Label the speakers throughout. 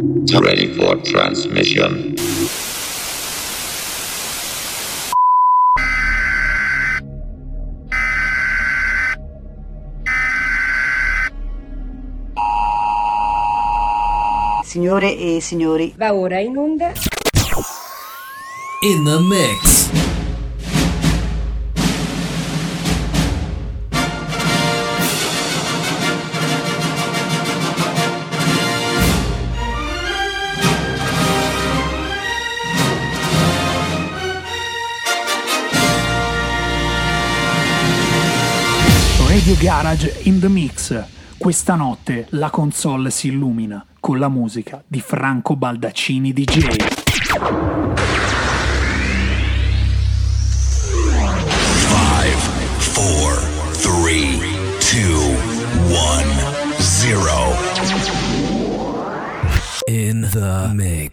Speaker 1: Ready for transmission.
Speaker 2: Signore e signori,
Speaker 3: Va ora in onda
Speaker 4: In the mix.
Speaker 5: Radio Garage in the Mix. Questa notte la console si illumina con la musica di Franco Baldaccini DJ.
Speaker 6: Five, four, three, two, one, zero.
Speaker 4: In the mix.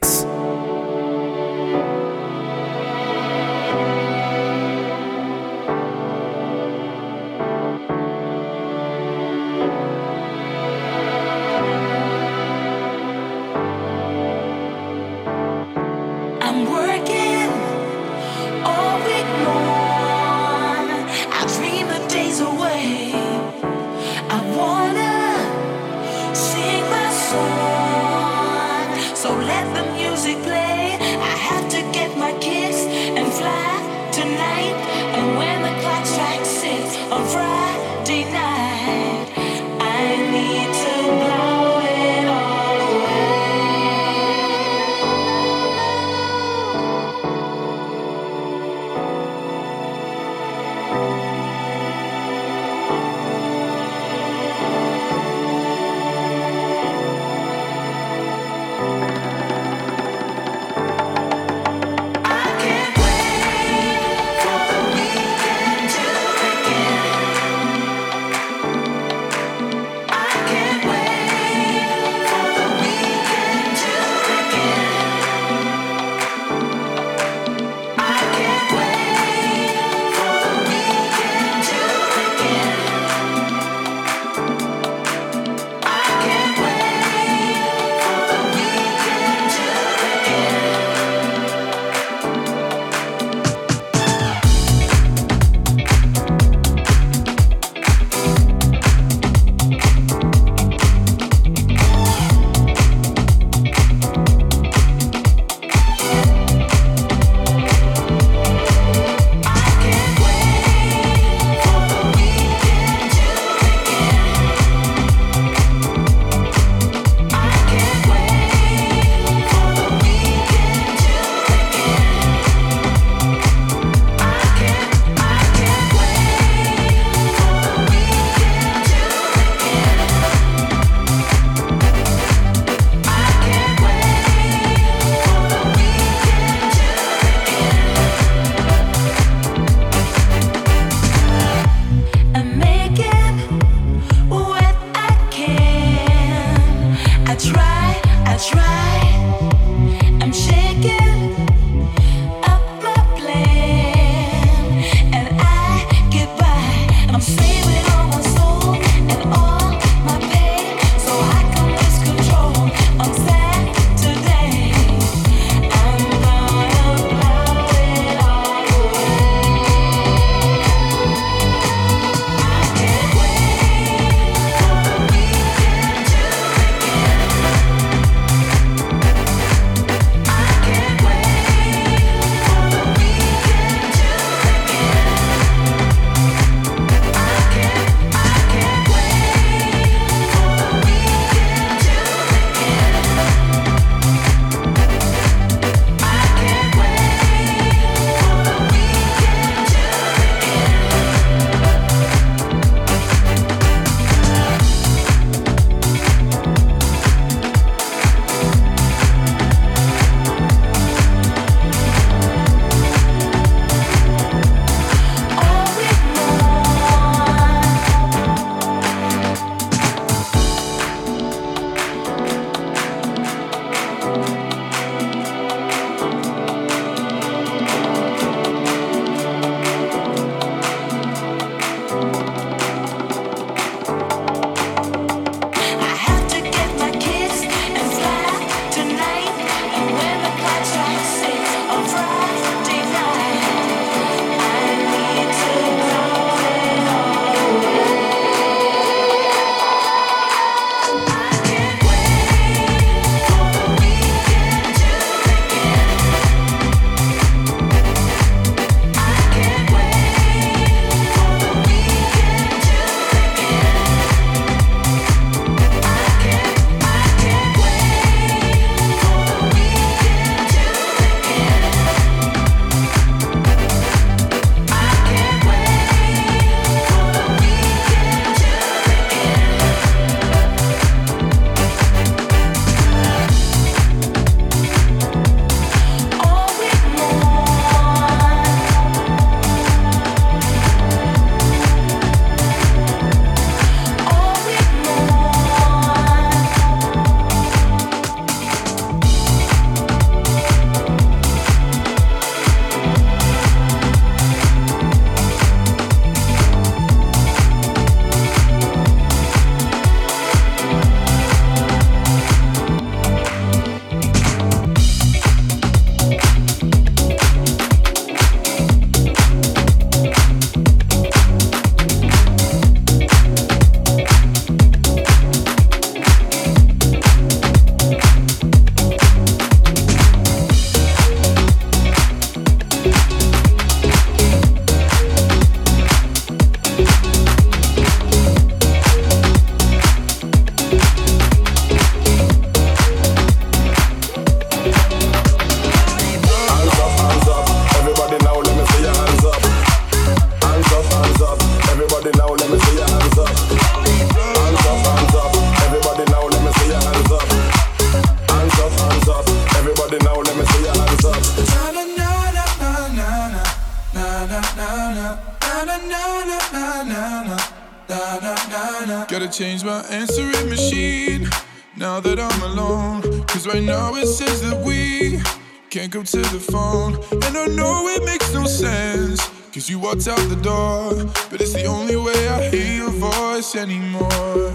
Speaker 3: kids out the door, but it's the only way I hear your voice anymore.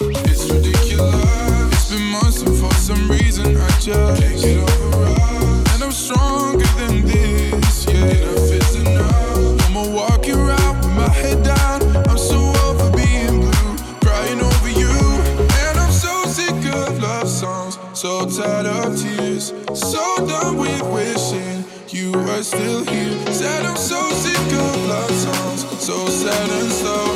Speaker 3: It's ridiculous. It's been months, and for some reason I just can't get over us. And I'm stronger than this, yeah. but still here. Said I'm so sick of love songs, so sad and slow.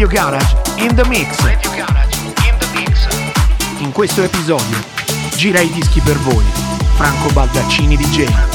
Speaker 3: Radio
Speaker 7: Garage in the Mix. Radio Garage in the Mix. In questo episodio gira i dischi per voi, Franco Baldaccini
Speaker 8: di Genova.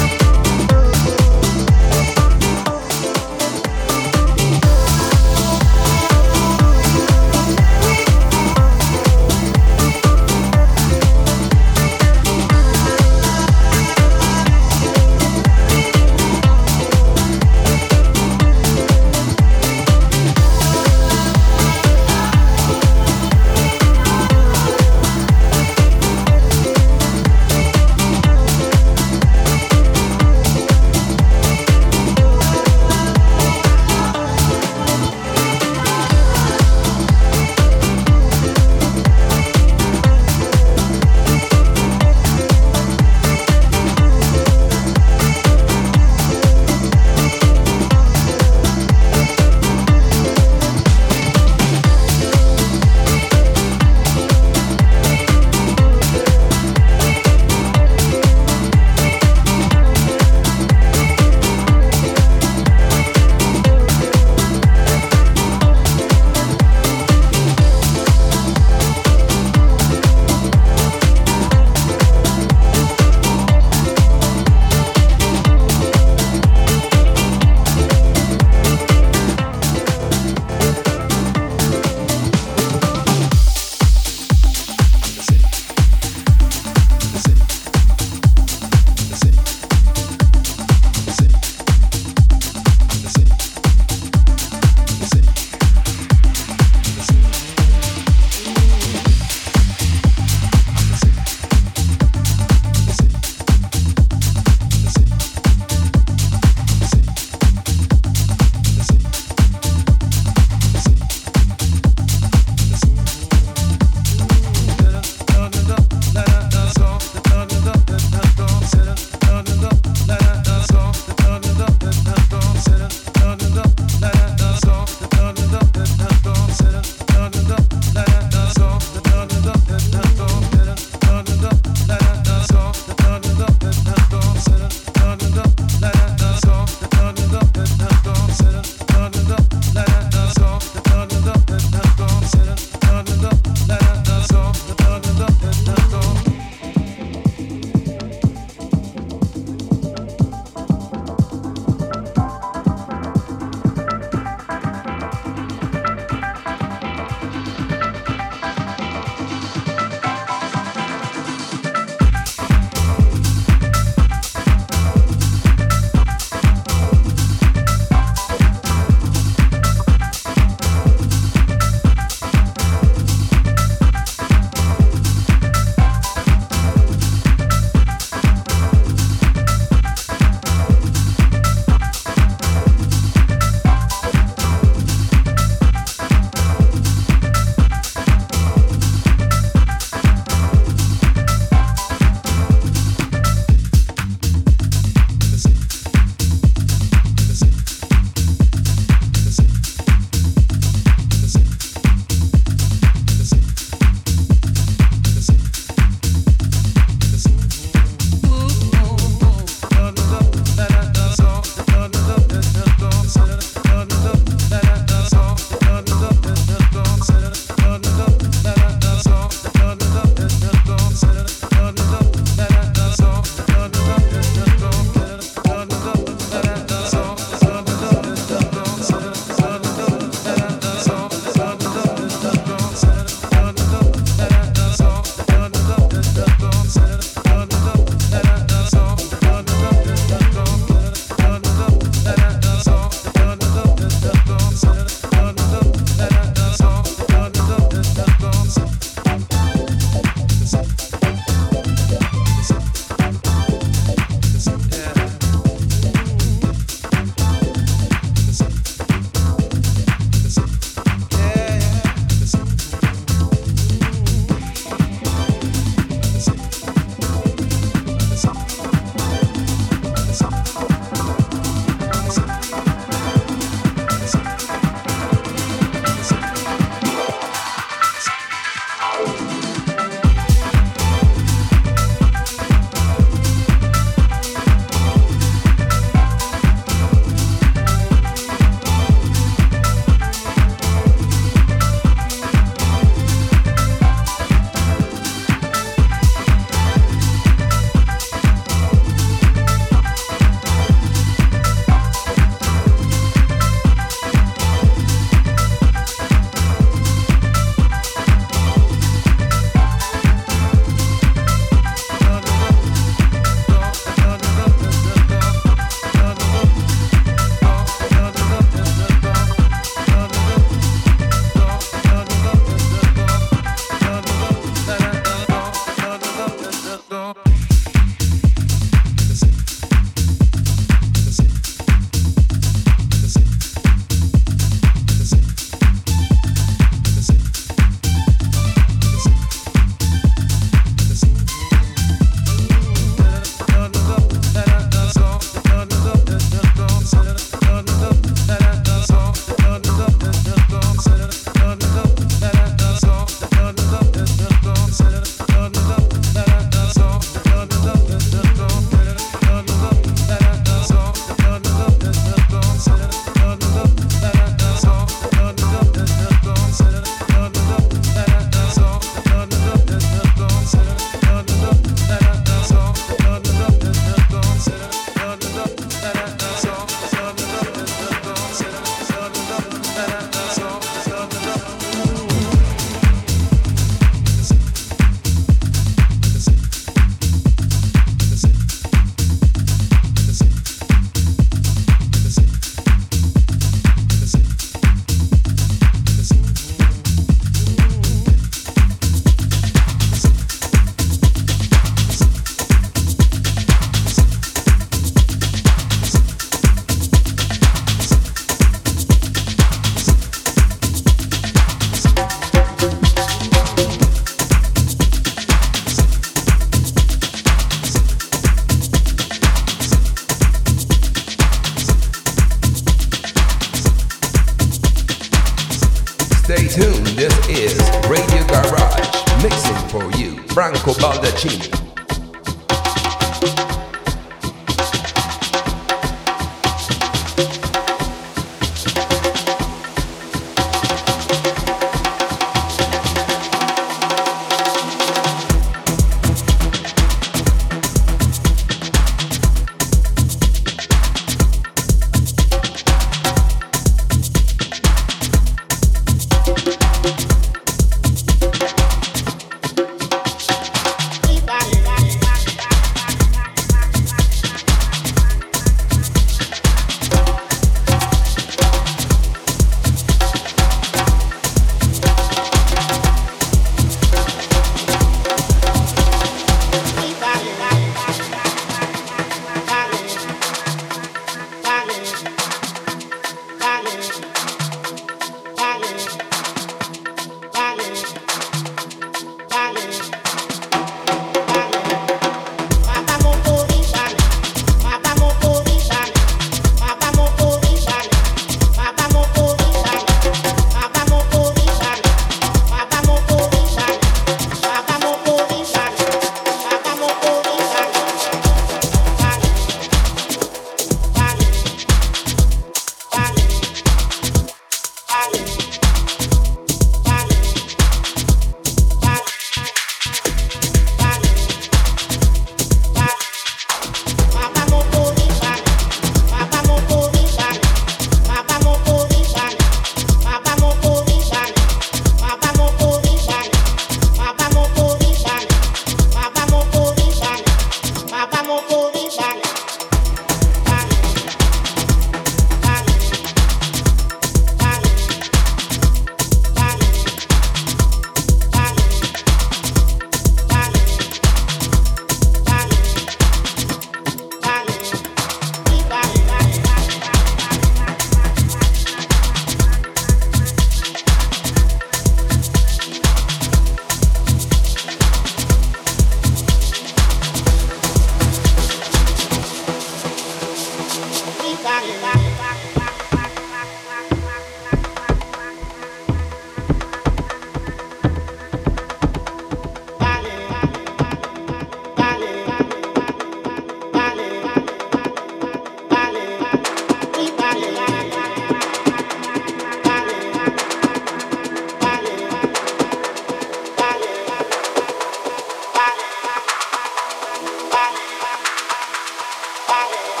Speaker 8: Bye.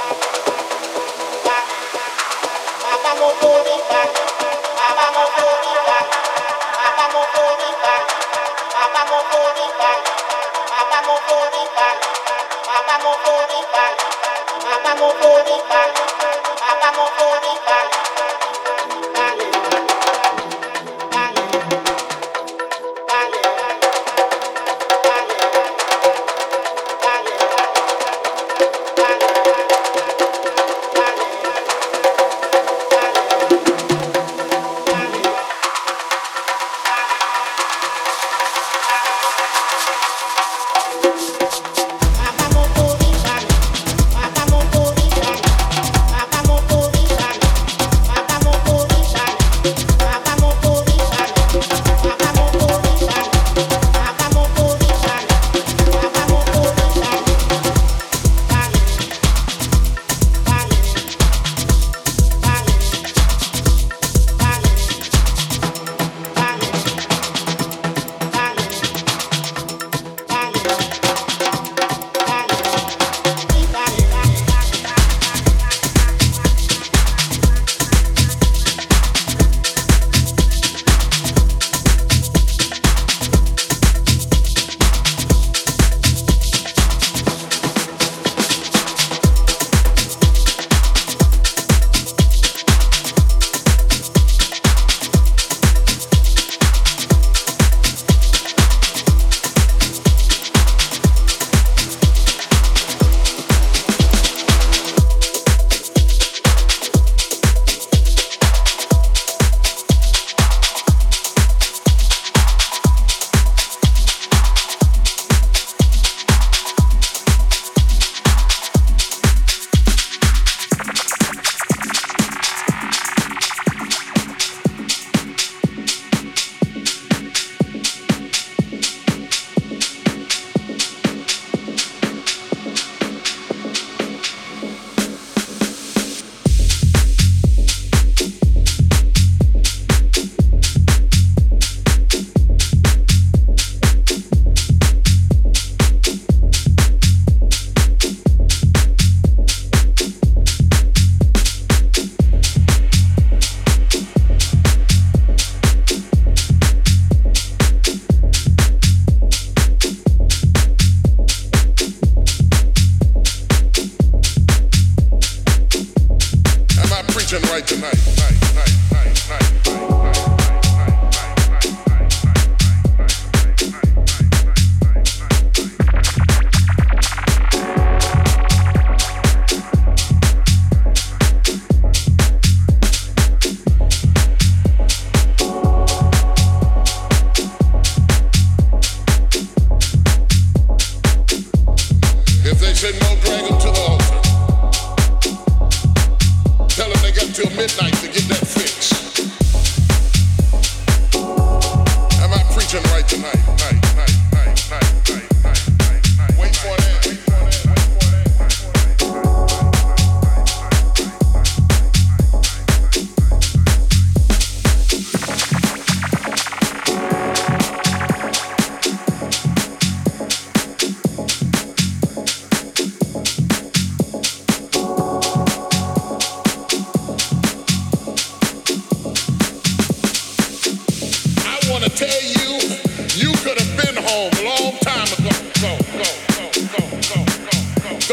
Speaker 8: The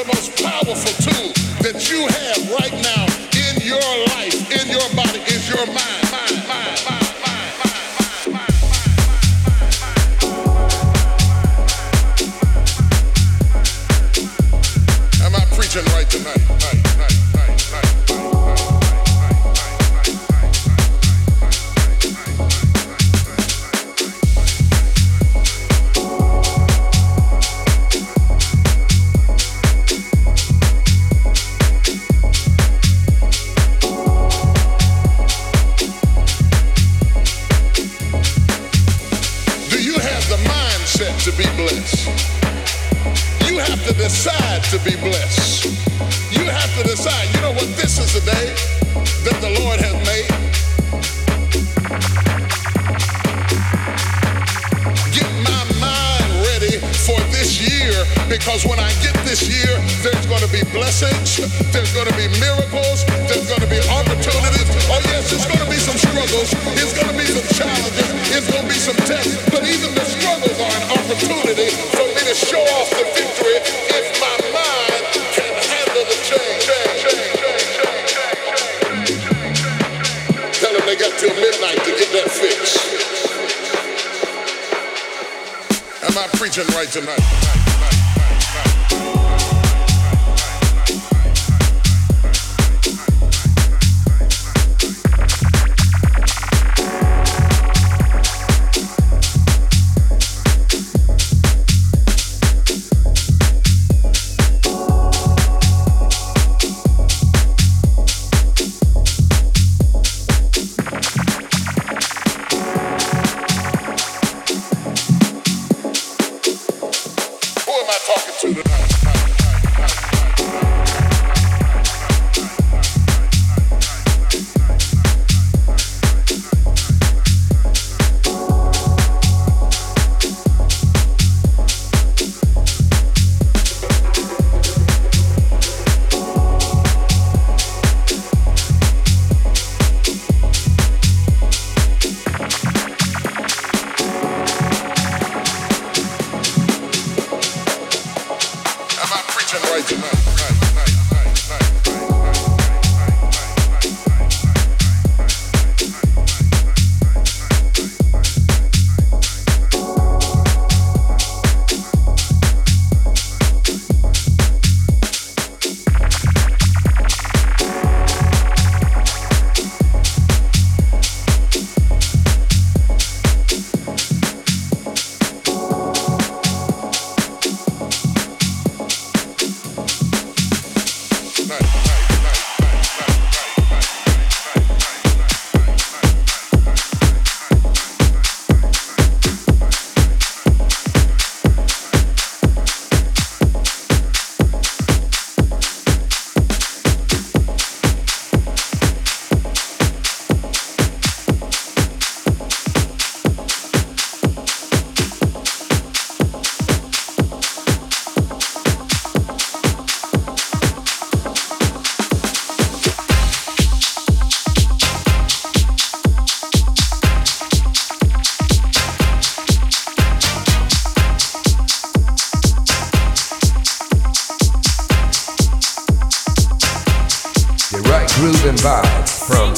Speaker 8: most powerful tool that you have right now in your life, in your body, is your mind.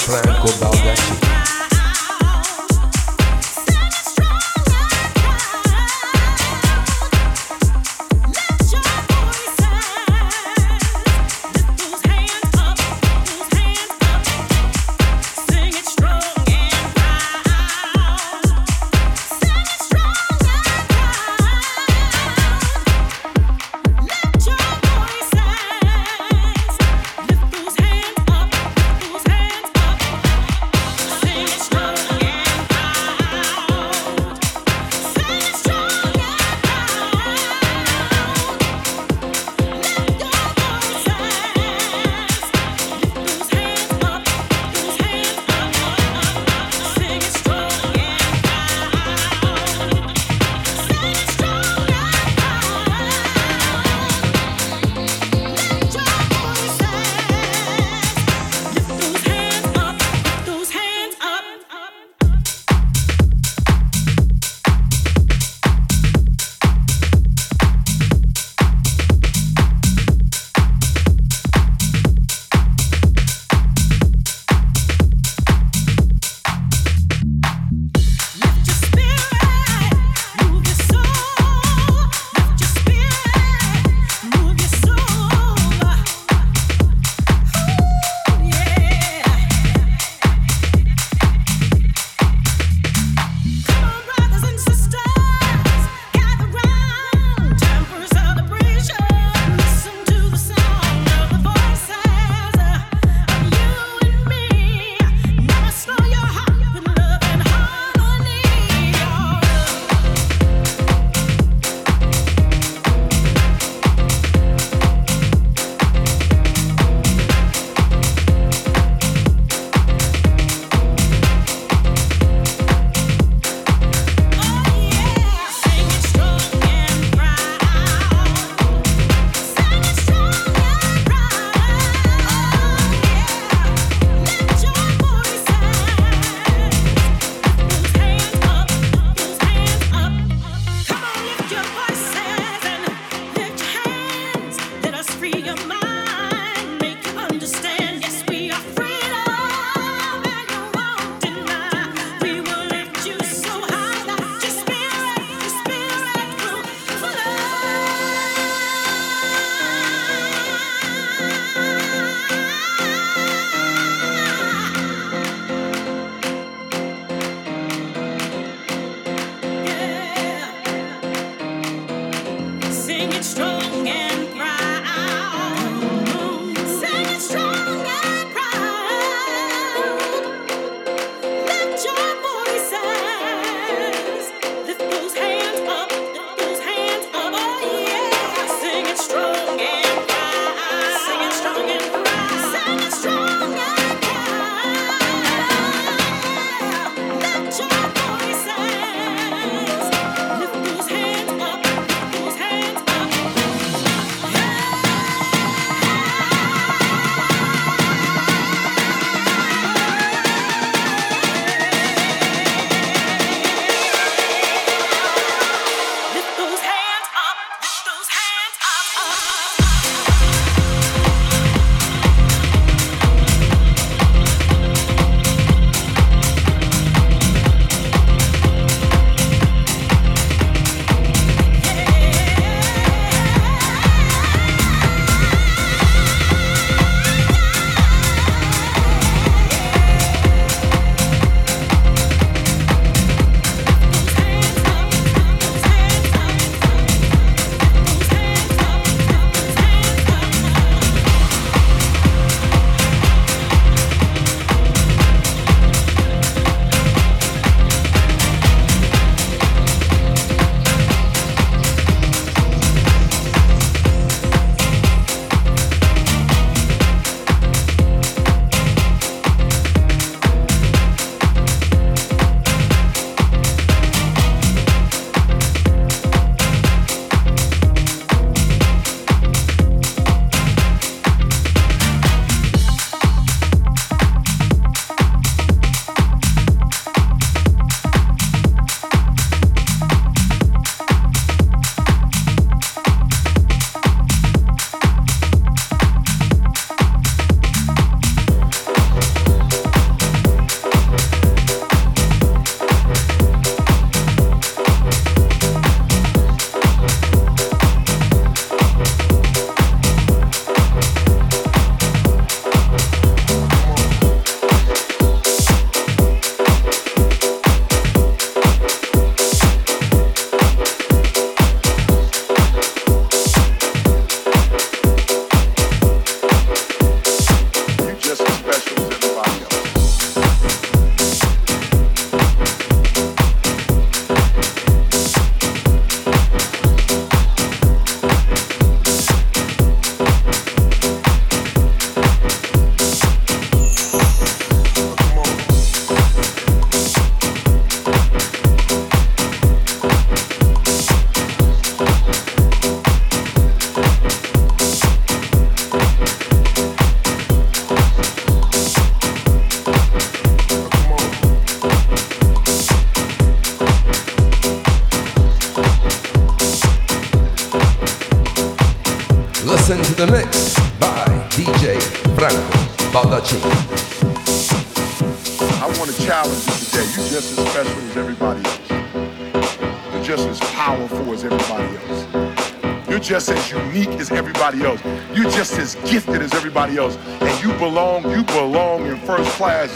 Speaker 9: Franco Baldacci.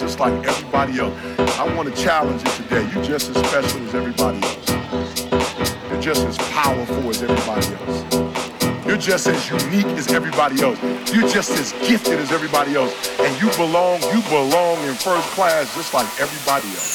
Speaker 10: Just like everybody else. I want to challenge you today. You're just as special as everybody else. You're just as powerful as everybody else. You're just as unique as everybody else. You're just as gifted as everybody else. And you belong, you belong in first class just like everybody else.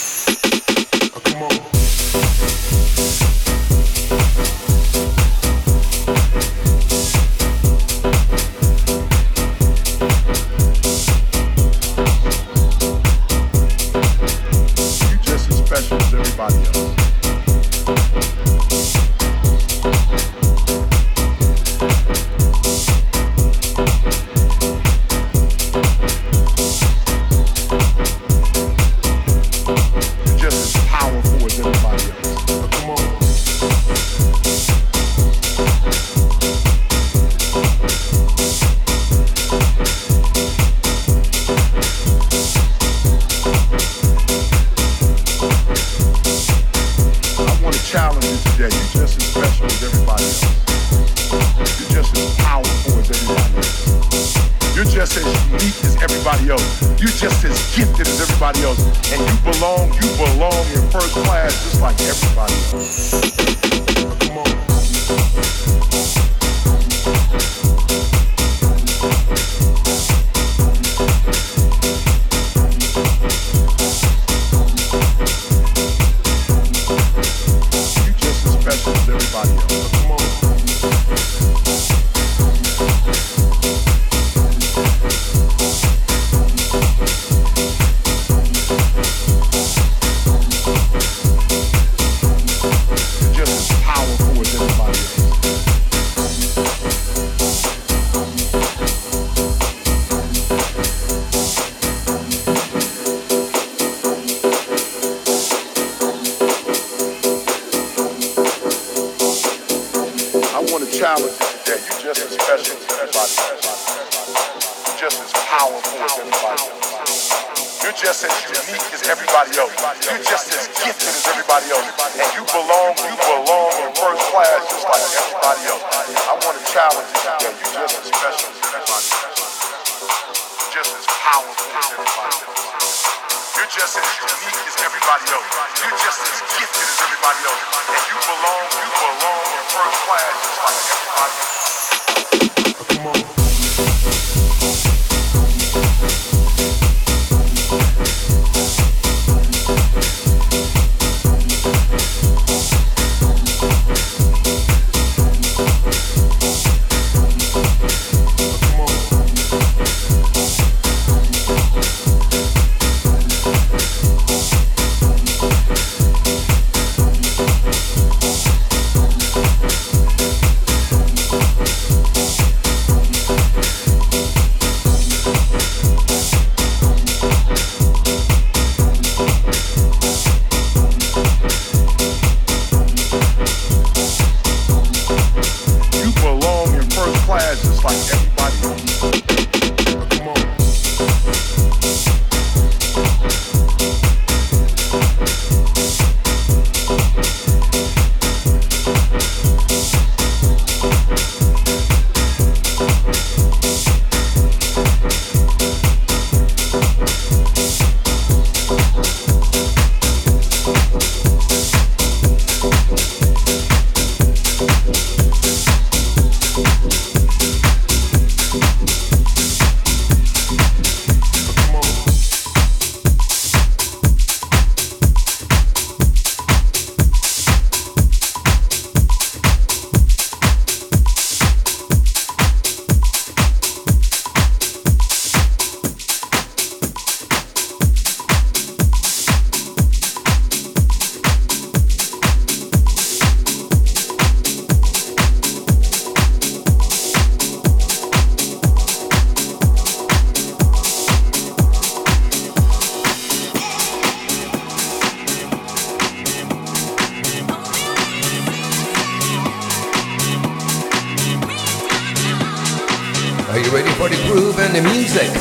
Speaker 11: music.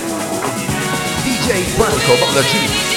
Speaker 11: DJ Radical on
Speaker 12: the Jeep.